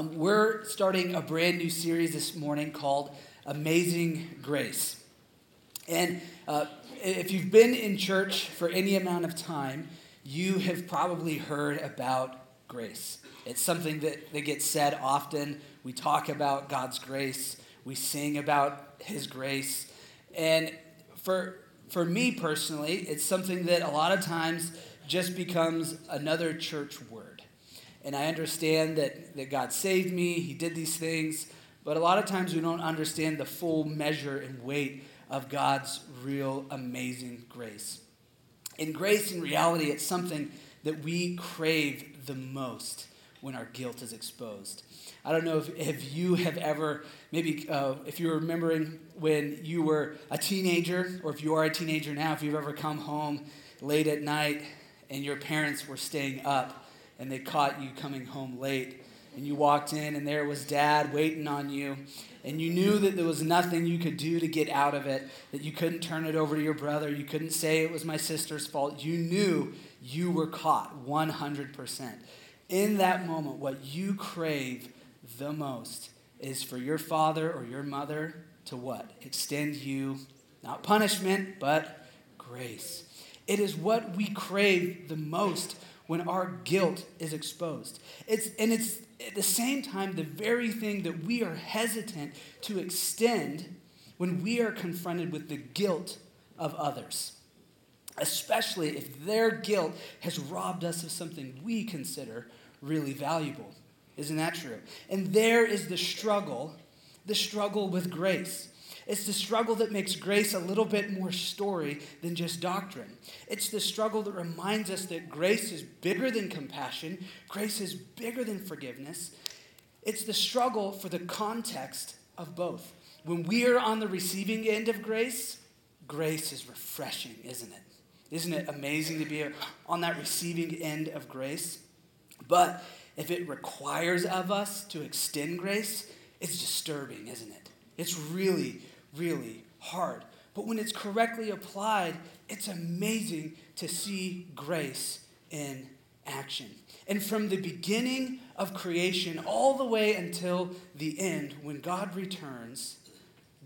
Um, we're starting a brand new series this morning called Amazing Grace. And uh, if you've been in church for any amount of time, you have probably heard about grace. It's something that, that gets said often. We talk about God's grace, we sing about His grace. And for, for me personally, it's something that a lot of times just becomes another church word. And I understand that, that God saved me, He did these things, but a lot of times we don't understand the full measure and weight of God's real amazing grace. In grace, in reality, it's something that we crave the most when our guilt is exposed. I don't know if, if you have ever, maybe uh, if you're remembering when you were a teenager, or if you are a teenager now, if you've ever come home late at night and your parents were staying up and they caught you coming home late, and you walked in and there was dad waiting on you, and you knew that there was nothing you could do to get out of it, that you couldn't turn it over to your brother, you couldn't say it was my sister's fault. You knew you were caught 100%. In that moment, what you crave the most is for your father or your mother to what? Extend you, not punishment, but grace. It is what we crave the most when our guilt is exposed. It's, and it's at the same time the very thing that we are hesitant to extend when we are confronted with the guilt of others, especially if their guilt has robbed us of something we consider really valuable. Isn't that true? And there is the struggle, the struggle with grace. It's the struggle that makes grace a little bit more story than just doctrine. It's the struggle that reminds us that grace is bigger than compassion, grace is bigger than forgiveness. It's the struggle for the context of both. When we are on the receiving end of grace, grace is refreshing, isn't it? Isn't it amazing to be on that receiving end of grace? But if it requires of us to extend grace, it's disturbing, isn't it? It's really, really hard. But when it's correctly applied, it's amazing to see grace in action. And from the beginning of creation all the way until the end, when God returns,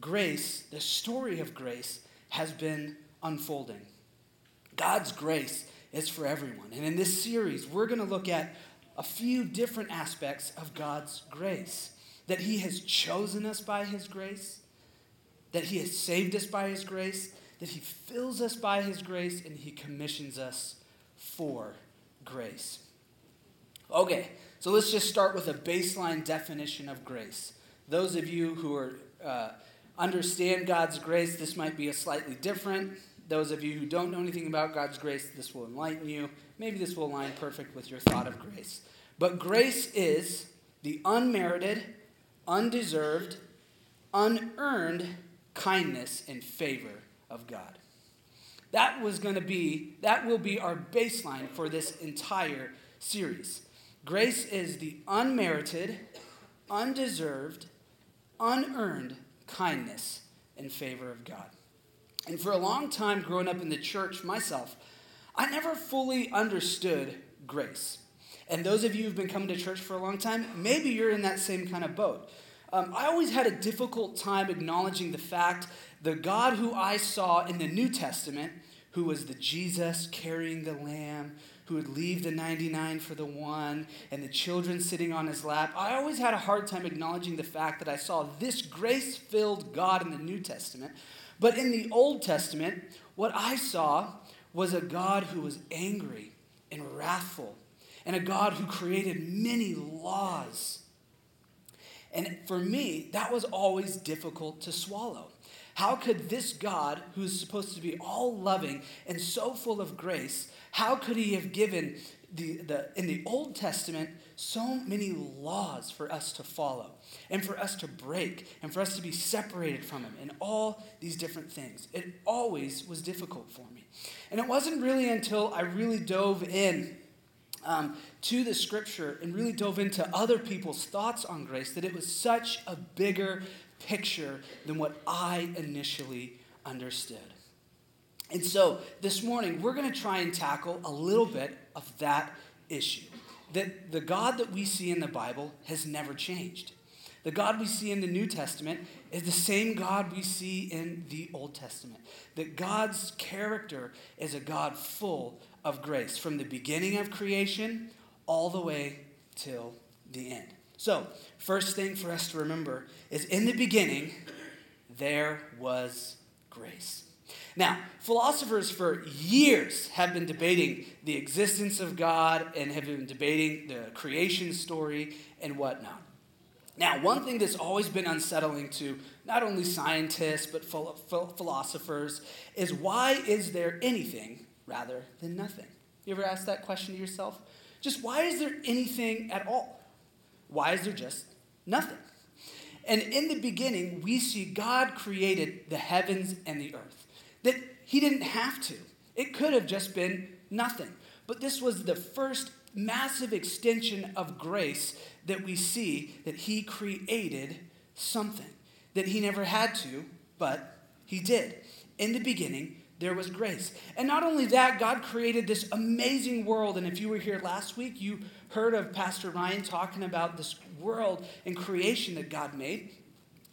grace, the story of grace, has been unfolding. God's grace is for everyone. And in this series, we're going to look at a few different aspects of God's grace that He has chosen us by His grace, that He has saved us by His grace, that He fills us by His grace, and He commissions us for grace. Okay, so let's just start with a baseline definition of grace. Those of you who are uh, understand God's grace, this might be a slightly different. Those of you who don't know anything about God's grace, this will enlighten you. Maybe this will align perfect with your thought of grace. But grace is the unmerited, undeserved, unearned kindness and favor of God. That was going to be, that will be our baseline for this entire series. Grace is the unmerited, undeserved, unearned kindness and favor of God. And for a long time growing up in the church myself, I never fully understood grace. And those of you who've been coming to church for a long time, maybe you're in that same kind of boat. Um, I always had a difficult time acknowledging the fact the God who I saw in the New Testament, who was the Jesus carrying the lamb, who would leave the 99 for the one, and the children sitting on his lap, I always had a hard time acknowledging the fact that I saw this grace filled God in the New Testament. But in the Old Testament, what I saw was a God who was angry and wrathful and a God who created many laws. And for me, that was always difficult to swallow. How could this God, who's supposed to be all loving and so full of grace, how could he have given the, the, in the Old Testament so many laws for us to follow and for us to break and for us to be separated from him and all these different things? It always was difficult for me. And it wasn't really until I really dove in um, to the scripture and really dove into other people's thoughts on grace that it was such a bigger picture than what I initially understood. And so this morning, we're going to try and tackle a little bit of that issue. that the God that we see in the Bible has never changed. The God we see in the New Testament is the same God we see in the Old Testament. That God's character is a God full of grace from the beginning of creation all the way till the end. So, first thing for us to remember is in the beginning, there was grace. Now, philosophers for years have been debating the existence of God and have been debating the creation story and whatnot. Now, one thing that's always been unsettling to not only scientists but philosophers is why is there anything rather than nothing? You ever ask that question to yourself? Just why is there anything at all? Why is there just nothing? And in the beginning, we see God created the heavens and the earth. That He didn't have to, it could have just been nothing. But this was the first massive extension of grace that we see that he created something that he never had to, but he did. In the beginning, there was grace. And not only that, God created this amazing world. And if you were here last week, you heard of Pastor Ryan talking about this world and creation that God made.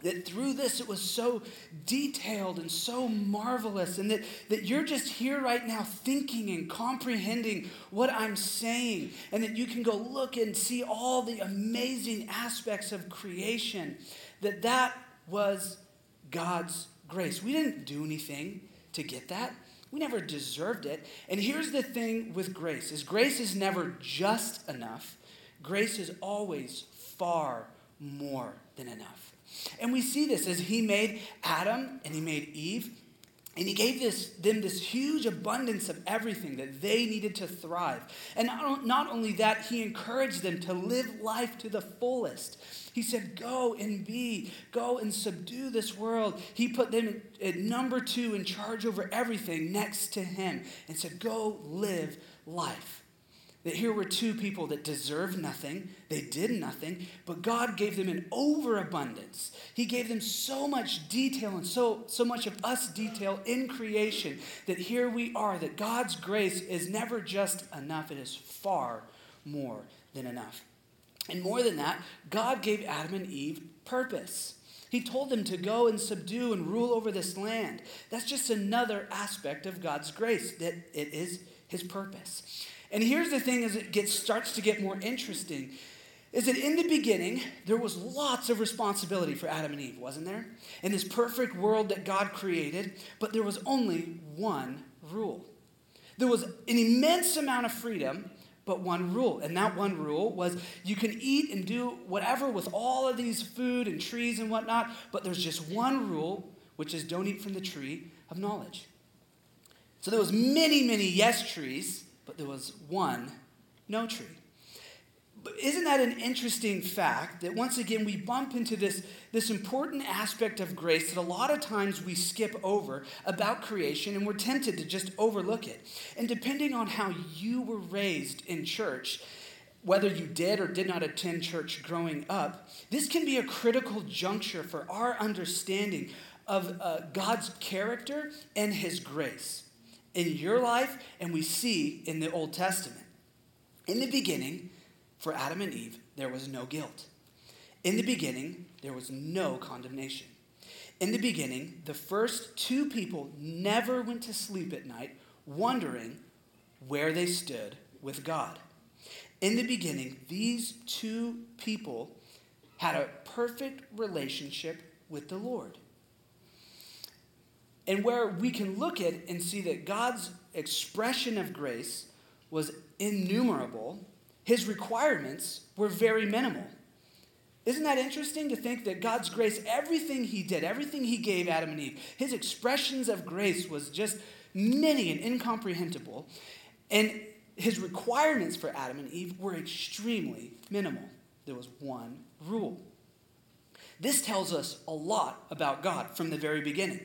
That through this it was so detailed and so marvelous. And that, that you're just here right now thinking and comprehending what i'm saying. And that you can go look and see all the amazing aspects of creation. That that was god's grace. We didn't do anything to get that. We never deserved it. And here's the thing with grace is grace is never just enough. Grace is always far more than enough. And we see this as he made Adam and he made Eve. And he gave this, them this huge abundance of everything that they needed to thrive. And not, not only that, he encouraged them to live life to the fullest. He said, Go and be, go and subdue this world. He put them at number two in charge over everything next to him and said, Go live life. That here were two people that deserved nothing, they did nothing, but God gave them an overabundance. He gave them so much detail and so, so much of us detail in creation that here we are, that God's grace is never just enough, it is far more than enough. And more than that, God gave Adam and Eve purpose. He told them to go and subdue and rule over this land. That's just another aspect of God's grace, that it is his purpose. And here's the thing as it gets, starts to get more interesting is that in the beginning, there was lots of responsibility for Adam and Eve, wasn't there? In this perfect world that God created, but there was only one rule. There was an immense amount of freedom, but one rule. And that one rule was you can eat and do whatever with all of these food and trees and whatnot, but there's just one rule, which is don't eat from the tree of knowledge. So there was many, many yes trees, but there was one no tree. But isn't that an interesting fact that once again we bump into this, this important aspect of grace that a lot of times we skip over about creation and we're tempted to just overlook it? And depending on how you were raised in church, whether you did or did not attend church growing up, this can be a critical juncture for our understanding of uh, God's character and His grace in your life and we see in the Old Testament. In the beginning, for Adam and Eve, there was no guilt. In the beginning, there was no condemnation. In the beginning, the first two people never went to sleep at night wondering where they stood with God. In the beginning, these two people had a perfect relationship with the Lord and where we can look at and see that God's expression of grace was innumerable, his requirements were very minimal. Isn't that interesting to think that God's grace, everything he did, everything he gave Adam and Eve, his expressions of grace was just many and incomprehensible. And his requirements for Adam and Eve were extremely minimal. There was one rule. This tells us a lot about God from the very beginning.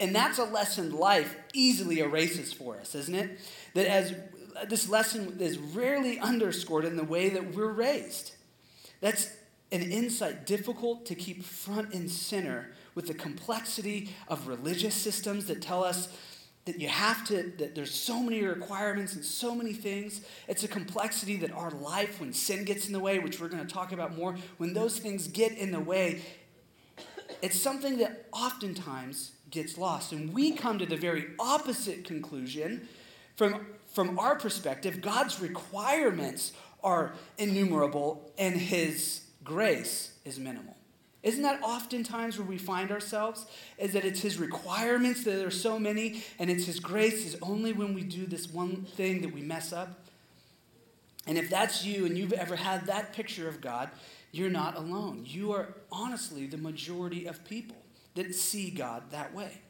And that's a lesson life easily erases for us, isn't it? That as this lesson is rarely underscored in the way that we're raised. That's an insight difficult to keep front and center with the complexity of religious systems that tell us that you have to, that there's so many requirements and so many things. It's a complexity that our life, when sin gets in the way, which we're going to talk about more, when those things get in the way, it's something that oftentimes gets lost. And we come to the very opposite conclusion from, from our perspective. God's requirements are innumerable, and His grace is minimal. Isn't that oftentimes where we find ourselves? Is that it's His requirements that are so many, and it's His grace is only when we do this one thing that we mess up. And if that's you and you've ever had that picture of God, you're not alone. You are honestly the majority of people that see God that way.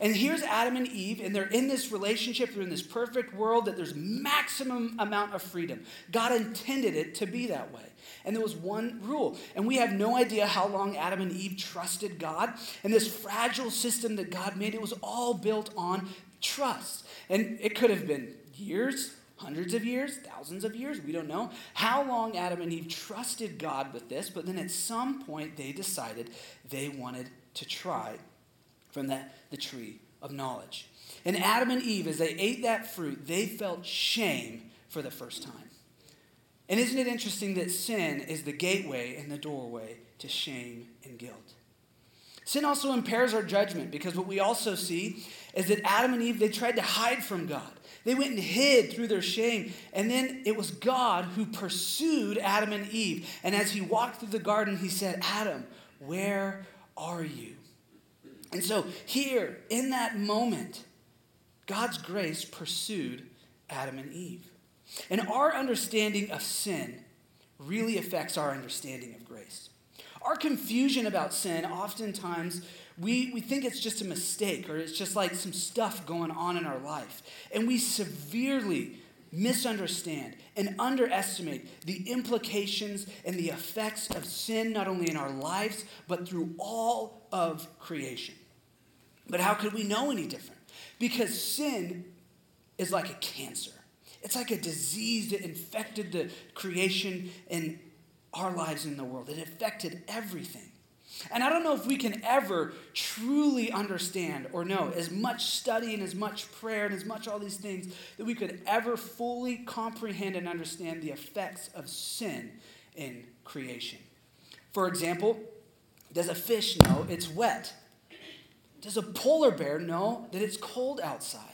And here's Adam and Eve, and they're in this relationship, they're in this perfect world that there's maximum amount of freedom. God intended it to be that way. And there was one rule. And we have no idea how long Adam and Eve trusted God. And this fragile system that God made, it was all built on trust. And it could have been years, hundreds of years, thousands of years, we don't know how long Adam and Eve trusted God with this, but then at some point they decided they wanted to try from the, the tree of knowledge. And Adam and Eve, as they ate that fruit, they felt shame for the first time. And isn't it interesting that sin is the gateway and the doorway to shame and guilt? Sin also impairs our judgment because what we also see is that Adam and Eve, they tried to hide from God. They went and hid through their shame. And then it was God who pursued Adam and Eve. And as he walked through the garden, he said, Adam, where are you? And so, here, in that moment, God's grace pursued Adam and Eve. And our understanding of sin really affects our understanding of grace. Our confusion about sin, oftentimes, we, we think it's just a mistake or it's just like some stuff going on in our life. And we severely misunderstand and underestimate the implications and the effects of sin, not only in our lives, but through all of creation. But how could we know any different? Because sin is like a cancer. It's like a disease that infected the creation and our lives in the world. It affected everything. And I don't know if we can ever truly understand or know as much study and as much prayer and as much all these things that we could ever fully comprehend and understand the effects of sin in creation. For example, does a fish know it's wet? Does a polar bear know that it's cold outside?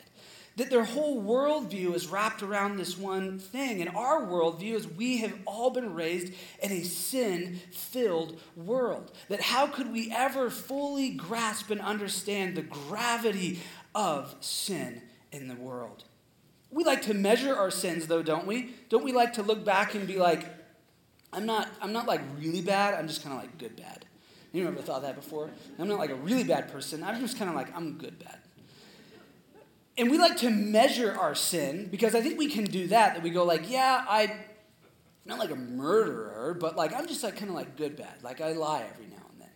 That their whole worldview is wrapped around this one thing. And our worldview is we have all been raised in a sin filled world. That how could we ever fully grasp and understand the gravity of sin in the world? We like to measure our sins, though, don't we? Don't we like to look back and be like, I'm not, I'm not like really bad, I'm just kind of like good bad. You ever thought that before? I'm not like a really bad person, I'm just kind of like, I'm good bad. And we like to measure our sin because I think we can do that. That we go like, yeah, I, not like a murderer, but like I'm just like kind of like good bad. Like I lie every now and then.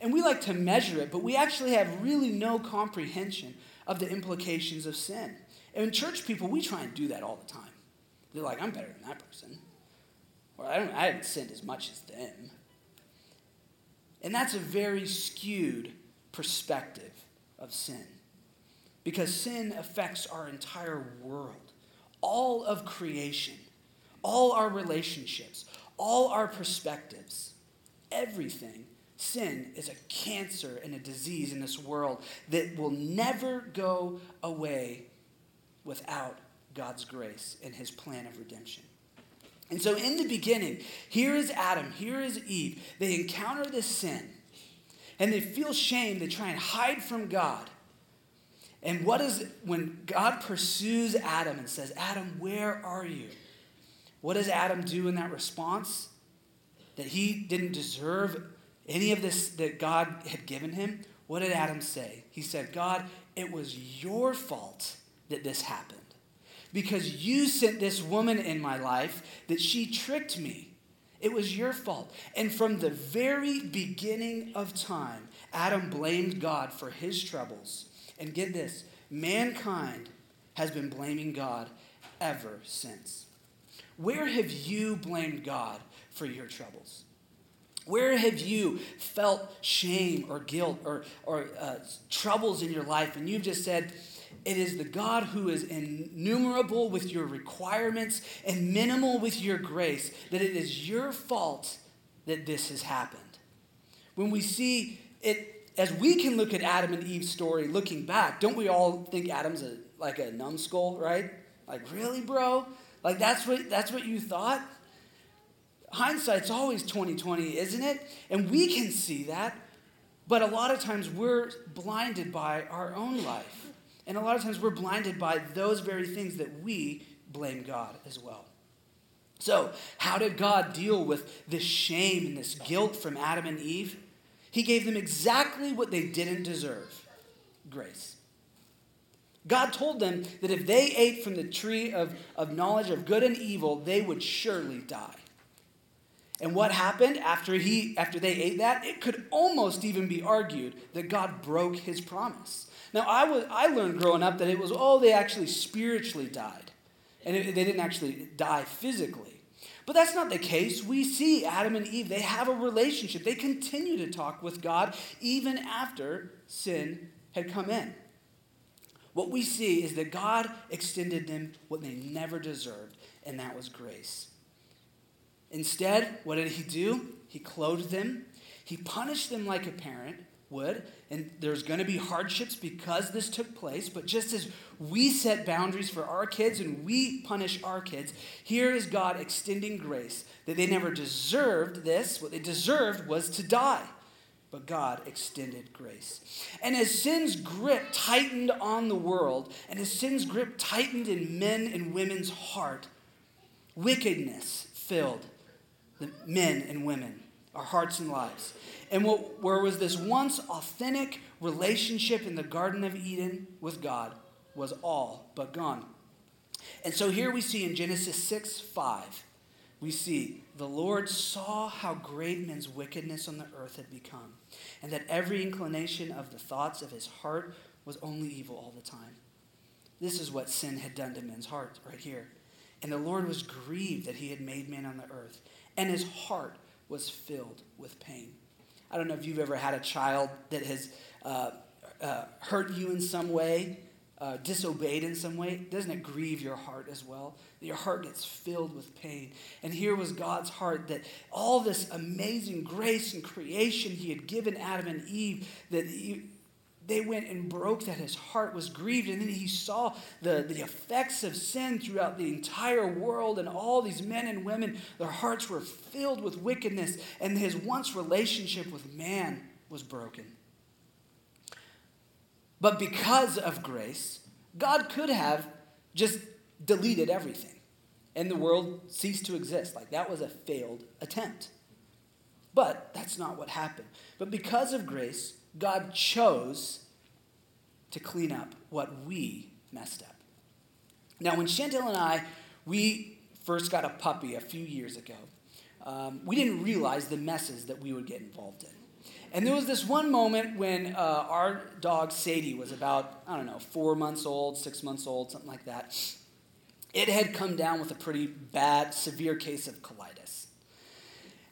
And we like to measure it, but we actually have really no comprehension of the implications of sin. And church people, we try and do that all the time. They're like, I'm better than that person. Or I, don't, I haven't sinned as much as them. And that's a very skewed perspective of sin because sin affects our entire world, all of creation, all our relationships, all our perspectives, everything. Sin is a cancer and a disease in this world that will never go away without God's grace and his plan of redemption. And so, in the beginning, here is Adam, here is Eve. They encounter this sin and they feel shame. They try and hide from God. And what is, when God pursues Adam and says, Adam, where are you? What does Adam do in that response? That he didn't deserve any of this that God had given him? What did Adam say? He said, God, it was your fault that this happened. Because you sent this woman in my life that she tricked me. It was your fault. And from the very beginning of time, Adam blamed God for his troubles and get this mankind has been blaming God ever since. Where have you blamed God for your troubles? Where have you felt shame or guilt or, or uh, troubles in your life and you've just said, it is the God who is innumerable with your requirements and minimal with your grace, that it is your fault that this has happened. When we see it, as we can look at Adam and Eve's story looking back, don't we all think Adam's a, like a numbskull, right? Like, really, bro? Like, that's what, that's what you thought? Hindsight's always 2020, isn't it? And we can see that, but a lot of times we're blinded by our own life. And a lot of times we're blinded by those very things that we blame God as well. So, how did God deal with this shame and this guilt from Adam and Eve? He gave them exactly what they didn't deserve grace. God told them that if they ate from the tree of, of knowledge of good and evil, they would surely die. And what happened after, he, after they ate that? It could almost even be argued that God broke his promise. Now, I, was, I learned growing up that it was, oh, they actually spiritually died. And it, they didn't actually die physically. But that's not the case. We see Adam and Eve, they have a relationship. They continue to talk with God even after sin had come in. What we see is that God extended them what they never deserved, and that was grace. Instead, what did he do? He clothed them, he punished them like a parent, would. And there's going to be hardships because this took place. But just as we set boundaries for our kids and we punish our kids, here is God extending grace that they never deserved this. What they deserved was to die. But God extended grace. And as sin's grip tightened on the world, and as sin's grip tightened in men and women's heart, wickedness filled the men and women, our hearts and lives. And what, where was this once authentic relationship in the Garden of Eden with God was all but gone. And so here we see in Genesis 6 5, we see the Lord saw how great men's wickedness on the earth had become, and that every inclination of the thoughts of his heart was only evil all the time. This is what sin had done to men's hearts right here. And the Lord was grieved that he had made man on the earth, and his heart was filled with pain. I don't know if you've ever had a child that has uh, uh, hurt you in some way, uh, disobeyed in some way. Doesn't it grieve your heart as well? Your heart gets filled with pain. And here was God's heart that all this amazing grace and creation He had given Adam and Eve, that they went and broke that his heart was grieved and then he saw the, the effects of sin throughout the entire world and all these men and women their hearts were filled with wickedness and his once relationship with man was broken. But because of grace god could have just deleted everything and the world ceased to exist. Like that was a failed attempt. But that's not what happened. But because of grace God chose to clean up what we messed up. Now, when Chantel and I, we first got a puppy a few years ago, um, we didn't realize the messes that we would get involved in. And there was this one moment when uh, our dog Sadie was about, I don't know, four months old, six months old, something like that. It had come down with a pretty bad, severe case of colitis.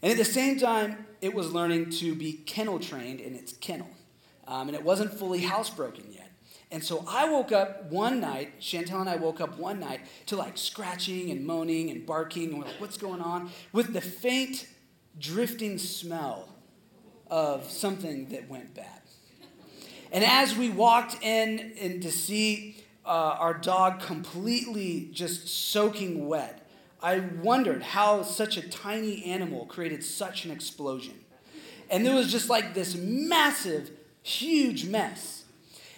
And at the same time, it was learning to be kennel trained in its kennel. Um, and it wasn't fully housebroken yet. And so I woke up one night, Chantel and I woke up one night to like scratching and moaning and barking, and we're like, what's going on? With the faint, drifting smell of something that went bad. And as we walked in and to see uh, our dog completely just soaking wet, I wondered how such a tiny animal created such an explosion. And there was just like this massive, huge mess.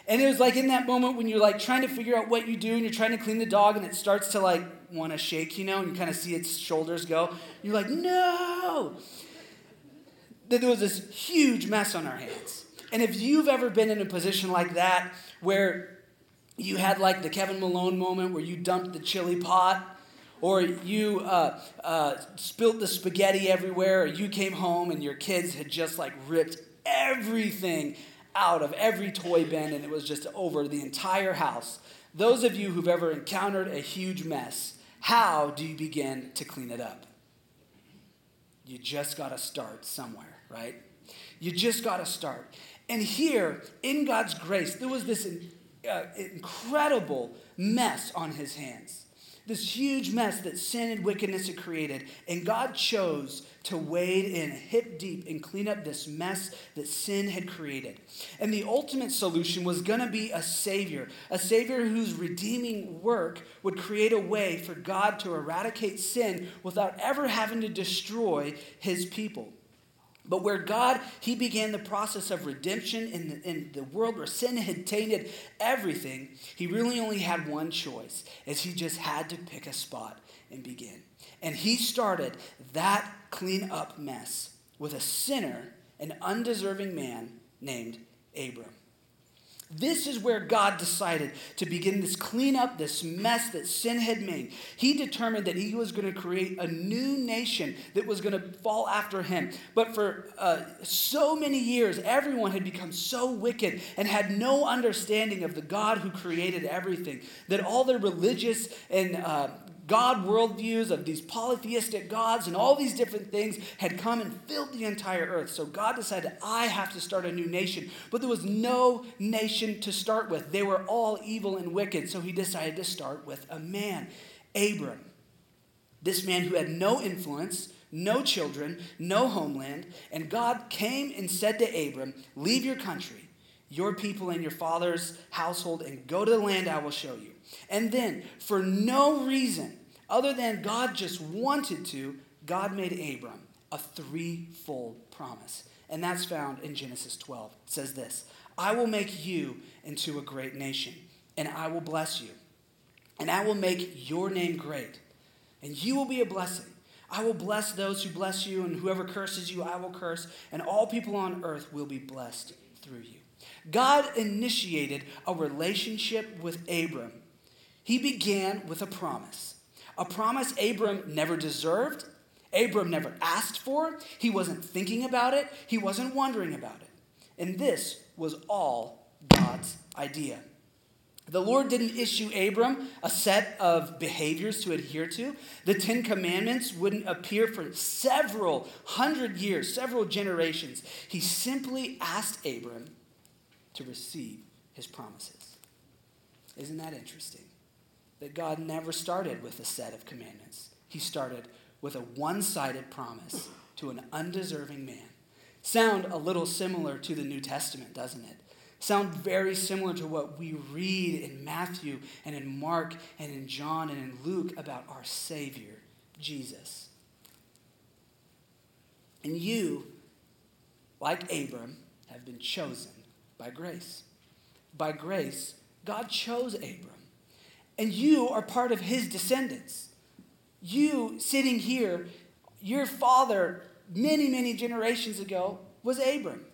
And it was like in that moment when you're like trying to figure out what you do and you're trying to clean the dog and it starts to like want to shake, you know, and you kind of see its shoulders go. You're like, no! That there was this huge mess on our hands. And if you've ever been in a position like that where you had like the Kevin Malone moment where you dumped the chili pot or you uh, uh, spilt the spaghetti everywhere, or you came home and your kids had just like ripped everything out of every toy bin and it was just over the entire house. Those of you who've ever encountered a huge mess, how do you begin to clean it up? you just got to start somewhere, right? You just got to start. And here, in God's grace, there was this uh, incredible mess on his hands. This huge mess that sin and wickedness had created. And God chose to wade in hip deep and clean up this mess that sin had created. And the ultimate solution was going to be a Savior, a Savior whose redeeming work would create a way for God to eradicate sin without ever having to destroy his people. But where God, He began the process of redemption in the, in the world where sin had tainted everything, He really only had one choice, as He just had to pick a spot and begin. And He started that clean up mess with a sinner, an undeserving man named Abram. This is where God decided to begin this cleanup, this mess that sin had made. He determined that he was going to create a new nation that was going to fall after him. But for uh, so many years, everyone had become so wicked and had no understanding of the God who created everything that all their religious and uh, God worldviews of these polytheistic gods and all these different things had come and filled the entire earth. So God decided, I have to start a new nation. But there was no nation to start with. They were all evil and wicked. So he decided to start with a man, Abram. This man who had no influence, no children, no homeland. And God came and said to Abram, Leave your country, your people, and your father's household, and go to the land I will show you. And then, for no reason other than God just wanted to, God made Abram a threefold promise. And that's found in Genesis 12. It says this I will make you into a great nation, and I will bless you, and I will make your name great, and you will be a blessing. I will bless those who bless you, and whoever curses you, I will curse, and all people on earth will be blessed through you. God initiated a relationship with Abram he began with a promise. A promise Abram never deserved, Abram never asked for, he wasn't thinking about it, he wasn't wondering about it. And this was all God's idea. The Lord didn't issue Abram a set of behaviors to adhere to. The Ten Commandments wouldn't appear for several hundred years, several generations. He simply asked Abram to receive his promises. Isn't that interesting? That God never started with a set of commandments. He started with a one sided promise to an undeserving man. Sound a little similar to the New Testament, doesn't it? Sound very similar to what we read in Matthew and in Mark and in John and in Luke about our Savior, Jesus. And you, like Abram, have been chosen by grace. By grace, God chose Abram and you are part of his descendants. You sitting here, your father, many, many generations ago, was Abram.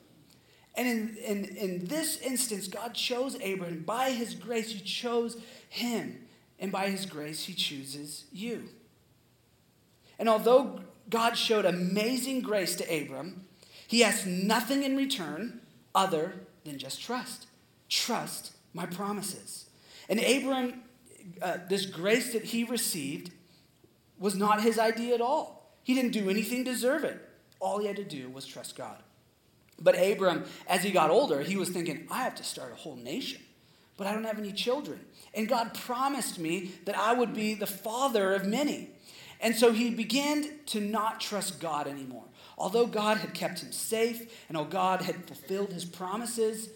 And in, in, in this instance, God chose Abram. By his grace, he chose him. And by his grace, he chooses you. And although God showed amazing grace to Abram, he asked nothing in return other than just trust. Trust my promises. And Abram uh, this grace that he received was not his idea at all. He didn't do anything to deserve it. All he had to do was trust God. But Abram, as he got older, he was thinking, I have to start a whole nation, but I don't have any children. And God promised me that I would be the father of many. And so he began to not trust God anymore. Although God had kept him safe and although God had fulfilled his promises,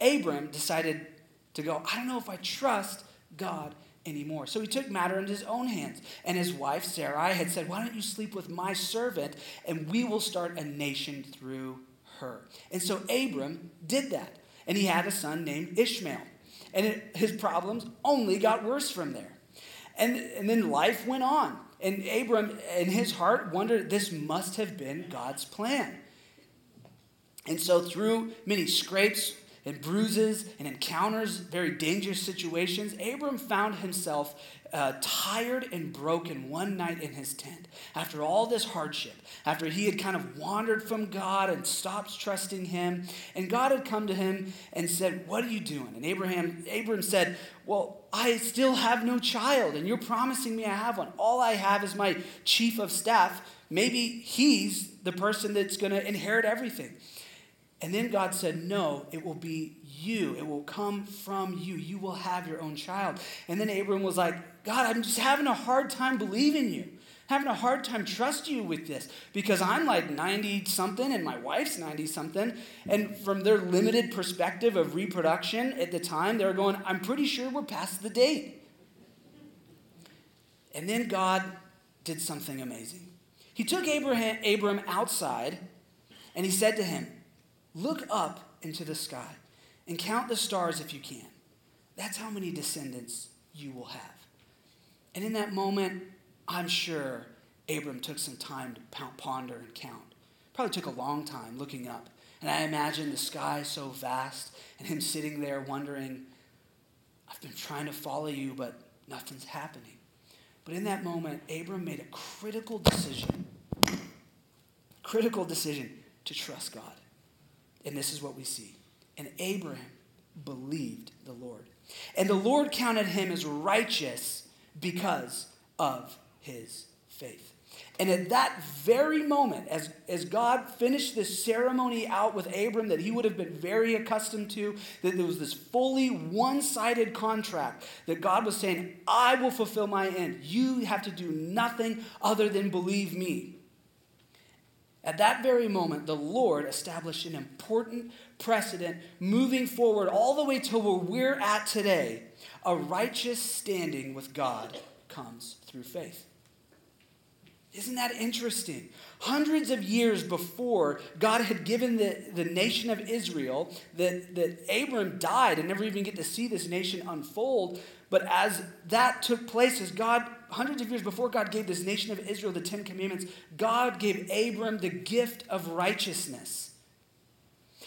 Abram decided to go, I don't know if I trust God anymore. So he took matter into his own hands. And his wife, Sarai, had said, Why don't you sleep with my servant and we will start a nation through her? And so Abram did that. And he had a son named Ishmael. And it, his problems only got worse from there. And, and then life went on. And Abram, in his heart, wondered this must have been God's plan. And so, through many scrapes, and bruises and encounters very dangerous situations, Abram found himself uh, tired and broken one night in his tent after all this hardship, after he had kind of wandered from God and stopped trusting him. And God had come to him and said, What are you doing? And Abraham, Abram said, Well, I still have no child, and you're promising me I have one. All I have is my chief of staff, maybe he's the person that's going to inherit everything. And then God said, No, it will be you. It will come from you. You will have your own child. And then Abram was like, God, I'm just having a hard time believing you. Having a hard time trusting you with this because I'm like 90 something and my wife's 90 something. And from their limited perspective of reproduction at the time, they were going, I'm pretty sure we're past the date. And then God did something amazing. He took Abraham, Abram outside and he said to him, Look up into the sky and count the stars if you can. That's how many descendants you will have. And in that moment, I'm sure Abram took some time to ponder and count. Probably took a long time looking up. And I imagine the sky so vast and him sitting there wondering, I've been trying to follow you, but nothing's happening. But in that moment, Abram made a critical decision. Critical decision to trust God. And this is what we see. And Abraham believed the Lord. And the Lord counted him as righteous because of his faith. And at that very moment, as, as God finished this ceremony out with Abram that he would have been very accustomed to, that there was this fully one sided contract that God was saying, I will fulfill my end. You have to do nothing other than believe me. At that very moment, the Lord established an important precedent moving forward all the way to where we're at today. A righteous standing with God comes through faith. Isn't that interesting? Hundreds of years before God had given the, the nation of Israel, that, that Abram died and never even get to see this nation unfold. But as that took place, as God, hundreds of years before God gave this nation of Israel the Ten Commandments, God gave Abram the gift of righteousness.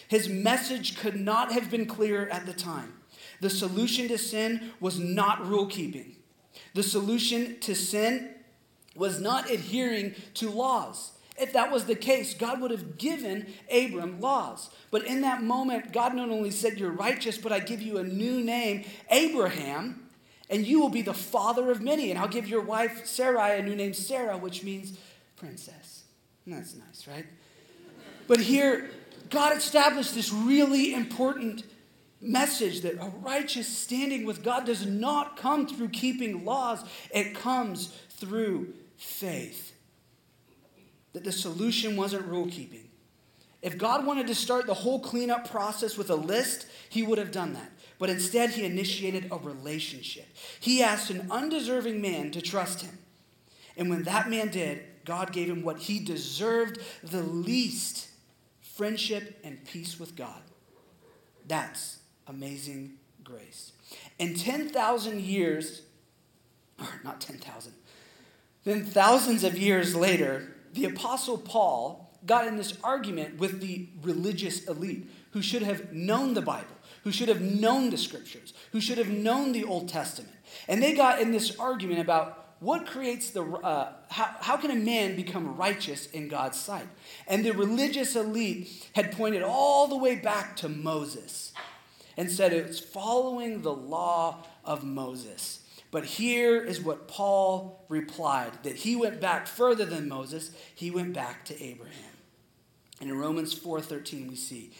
His message could not have been clearer at the time. The solution to sin was not rule keeping. The solution to sin was not adhering to laws. If that was the case, God would have given Abram laws. But in that moment, God not only said, You're righteous, but I give you a new name, Abraham, and you will be the father of many. And I'll give your wife, Sarai, a new name, Sarah, which means princess. And that's nice, right? But here, God established this really important message that a righteous standing with God does not come through keeping laws, it comes through faith. That the solution wasn't rule keeping. If God wanted to start the whole cleanup process with a list, he would have done that. But instead, he initiated a relationship. He asked an undeserving man to trust him. And when that man did, God gave him what he deserved the least friendship and peace with God. That's amazing grace. In 10,000 years, or not 10,000, then, thousands of years later, the Apostle Paul got in this argument with the religious elite who should have known the Bible, who should have known the scriptures, who should have known the Old Testament. And they got in this argument about what creates the, uh, how, how can a man become righteous in God's sight? And the religious elite had pointed all the way back to Moses and said it's following the law of Moses. But here is what Paul replied that he went back further than Moses, he went back to Abraham. And in Romans 4:13 we see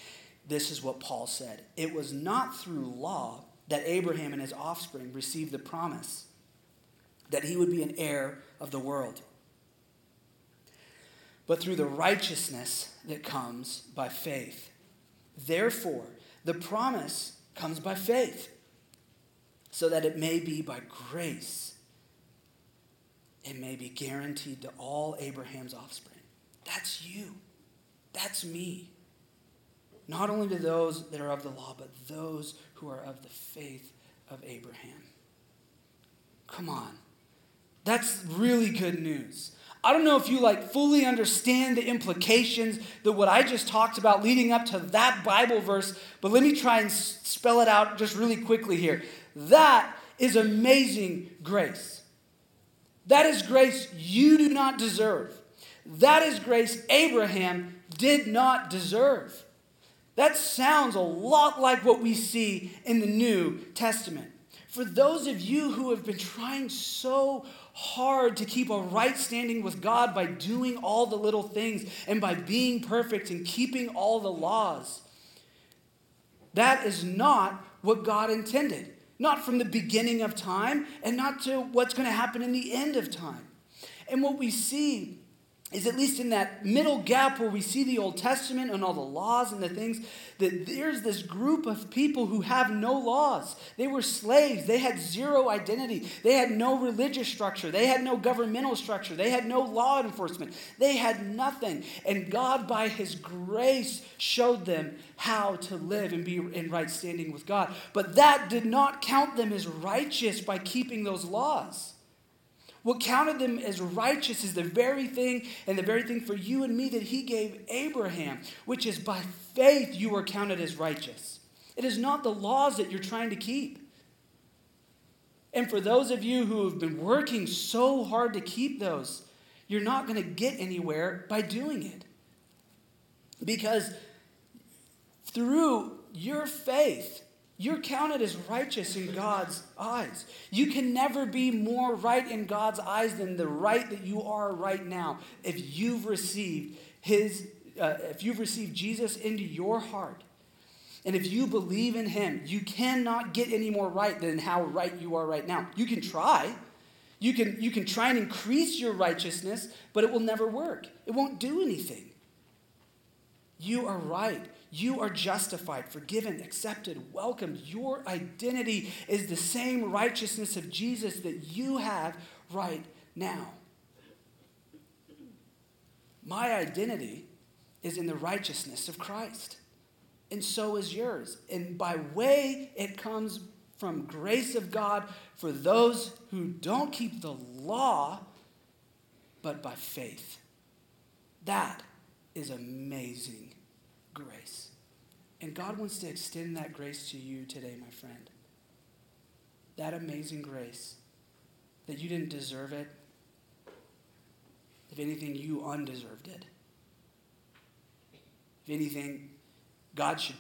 this is what Paul said. It was not through law that Abraham and his offspring received the promise that he would be an heir of the world, but through the righteousness that comes by faith. Therefore, the promise comes by faith so that it may be by grace, it may be guaranteed to all Abraham's offspring. That's you. That's me. Not only to those that are of the law, but those who are of the faith of Abraham. Come on. That's really good news. I don't know if you like fully understand the implications that what I just talked about leading up to that Bible verse, but let me try and spell it out just really quickly here. That is amazing grace. That is grace you do not deserve. That is grace Abraham did not deserve. That sounds a lot like what we see in the New Testament. For those of you who have been trying so hard to keep a right standing with God by doing all the little things and by being perfect and keeping all the laws. That is not what God intended. Not from the beginning of time and not to what's going to happen in the end of time. And what we see is at least in that middle gap where we see the Old Testament and all the laws and the things, that there's this group of people who have no laws. They were slaves. They had zero identity. They had no religious structure. They had no governmental structure. They had no law enforcement. They had nothing. And God, by His grace, showed them how to live and be in right standing with God. But that did not count them as righteous by keeping those laws. What counted them as righteous is the very thing and the very thing for you and me that he gave Abraham, which is by faith you are counted as righteous. It is not the laws that you're trying to keep. And for those of you who have been working so hard to keep those, you're not going to get anywhere by doing it. Because through your faith, you're counted as righteous in God's eyes. You can never be more right in God's eyes than the right that you are right now if you've received his uh, if you've received Jesus into your heart. And if you believe in him, you cannot get any more right than how right you are right now. You can try. You can, you can try and increase your righteousness, but it will never work. It won't do anything. You are right. You are justified, forgiven, accepted, welcomed. Your identity is the same righteousness of Jesus that you have right now. My identity is in the righteousness of Christ, and so is yours. And by way, it comes from grace of God for those who don't keep the law, but by faith. That is amazing grace. And God wants to extend that grace to you today, my friend. That amazing grace that you didn't deserve it. If anything, you undeserved it. If anything, God should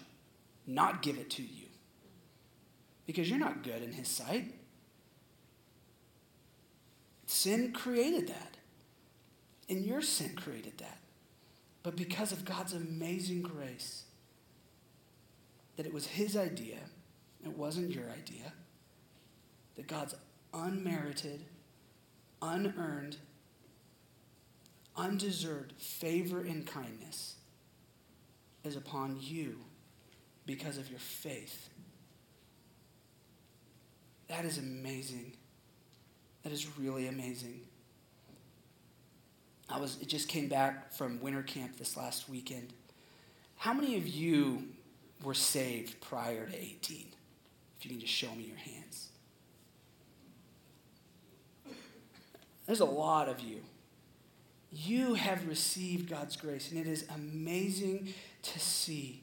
not give it to you because you're not good in His sight. Sin created that, and your sin created that. But because of God's amazing grace, that it was His idea, it wasn't your idea, that God's unmerited, unearned, undeserved favor and kindness is upon you because of your faith. That is amazing. That is really amazing. I was it just came back from winter camp this last weekend. How many of you were saved prior to 18? If you can just show me your hands. There's a lot of you. You have received God's grace, and it is amazing to see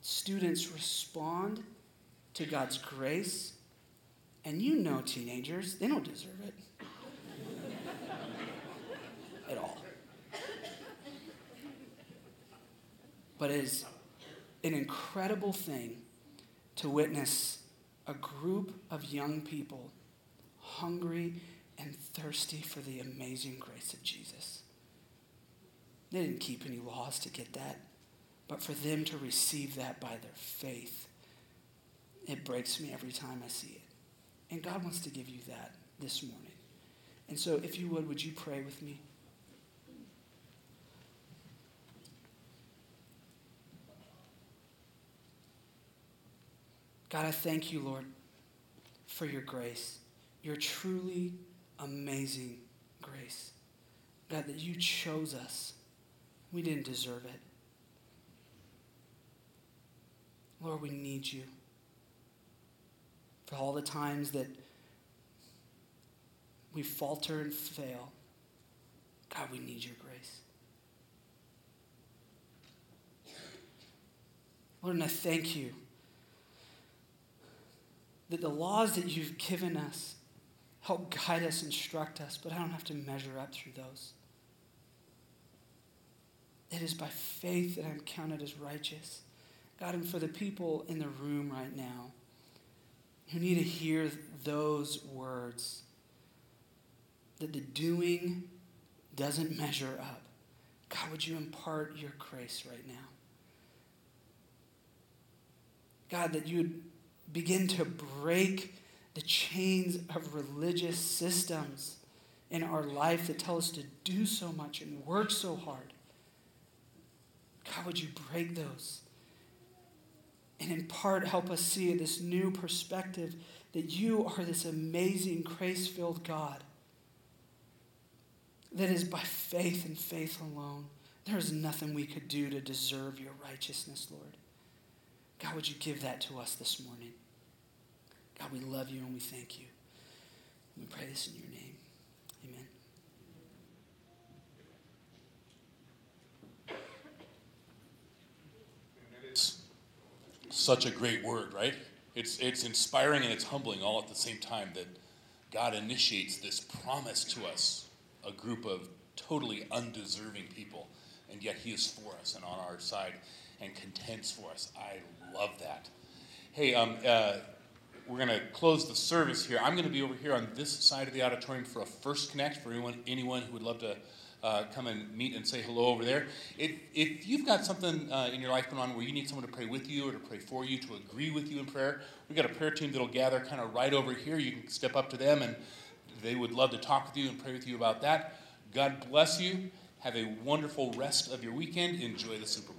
students respond to God's grace. And you know, teenagers, they don't deserve it. At all. But it is an incredible thing to witness a group of young people hungry and thirsty for the amazing grace of Jesus. They didn't keep any laws to get that, but for them to receive that by their faith, it breaks me every time I see it. And God wants to give you that this morning. And so, if you would, would you pray with me? God, I thank you, Lord, for your grace, your truly amazing grace. God, that you chose us. We didn't deserve it. Lord, we need you. For all the times that we falter and fail, God, we need your grace. Lord, and I thank you that the laws that you've given us help guide us, instruct us, but I don't have to measure up through those. It is by faith that I'm counted as righteous. God, and for the people in the room right now who need to hear those words, that the doing doesn't measure up. God, would you impart your grace right now? God, that you would begin to break the chains of religious systems in our life that tell us to do so much and work so hard. God, would you break those? And in part, help us see this new perspective that you are this amazing, grace filled God that is by faith and faith alone. There is nothing we could do to deserve your righteousness, Lord. God, would you give that to us this morning? God, we love you and we thank you. We pray this in your name. Amen. It's such a great word, right? It's, it's inspiring and it's humbling all at the same time that God initiates this promise to us, a group of totally undeserving people, and yet He is for us and on our side and contends for us. I love that. Hey, um, uh, we're going to close the service here. I'm going to be over here on this side of the auditorium for a first connect for anyone, anyone who would love to uh, come and meet and say hello over there. If, if you've got something uh, in your life going on where you need someone to pray with you or to pray for you, to agree with you in prayer, we've got a prayer team that'll gather kind of right over here. You can step up to them and they would love to talk with you and pray with you about that. God bless you. Have a wonderful rest of your weekend. Enjoy the Super Bowl.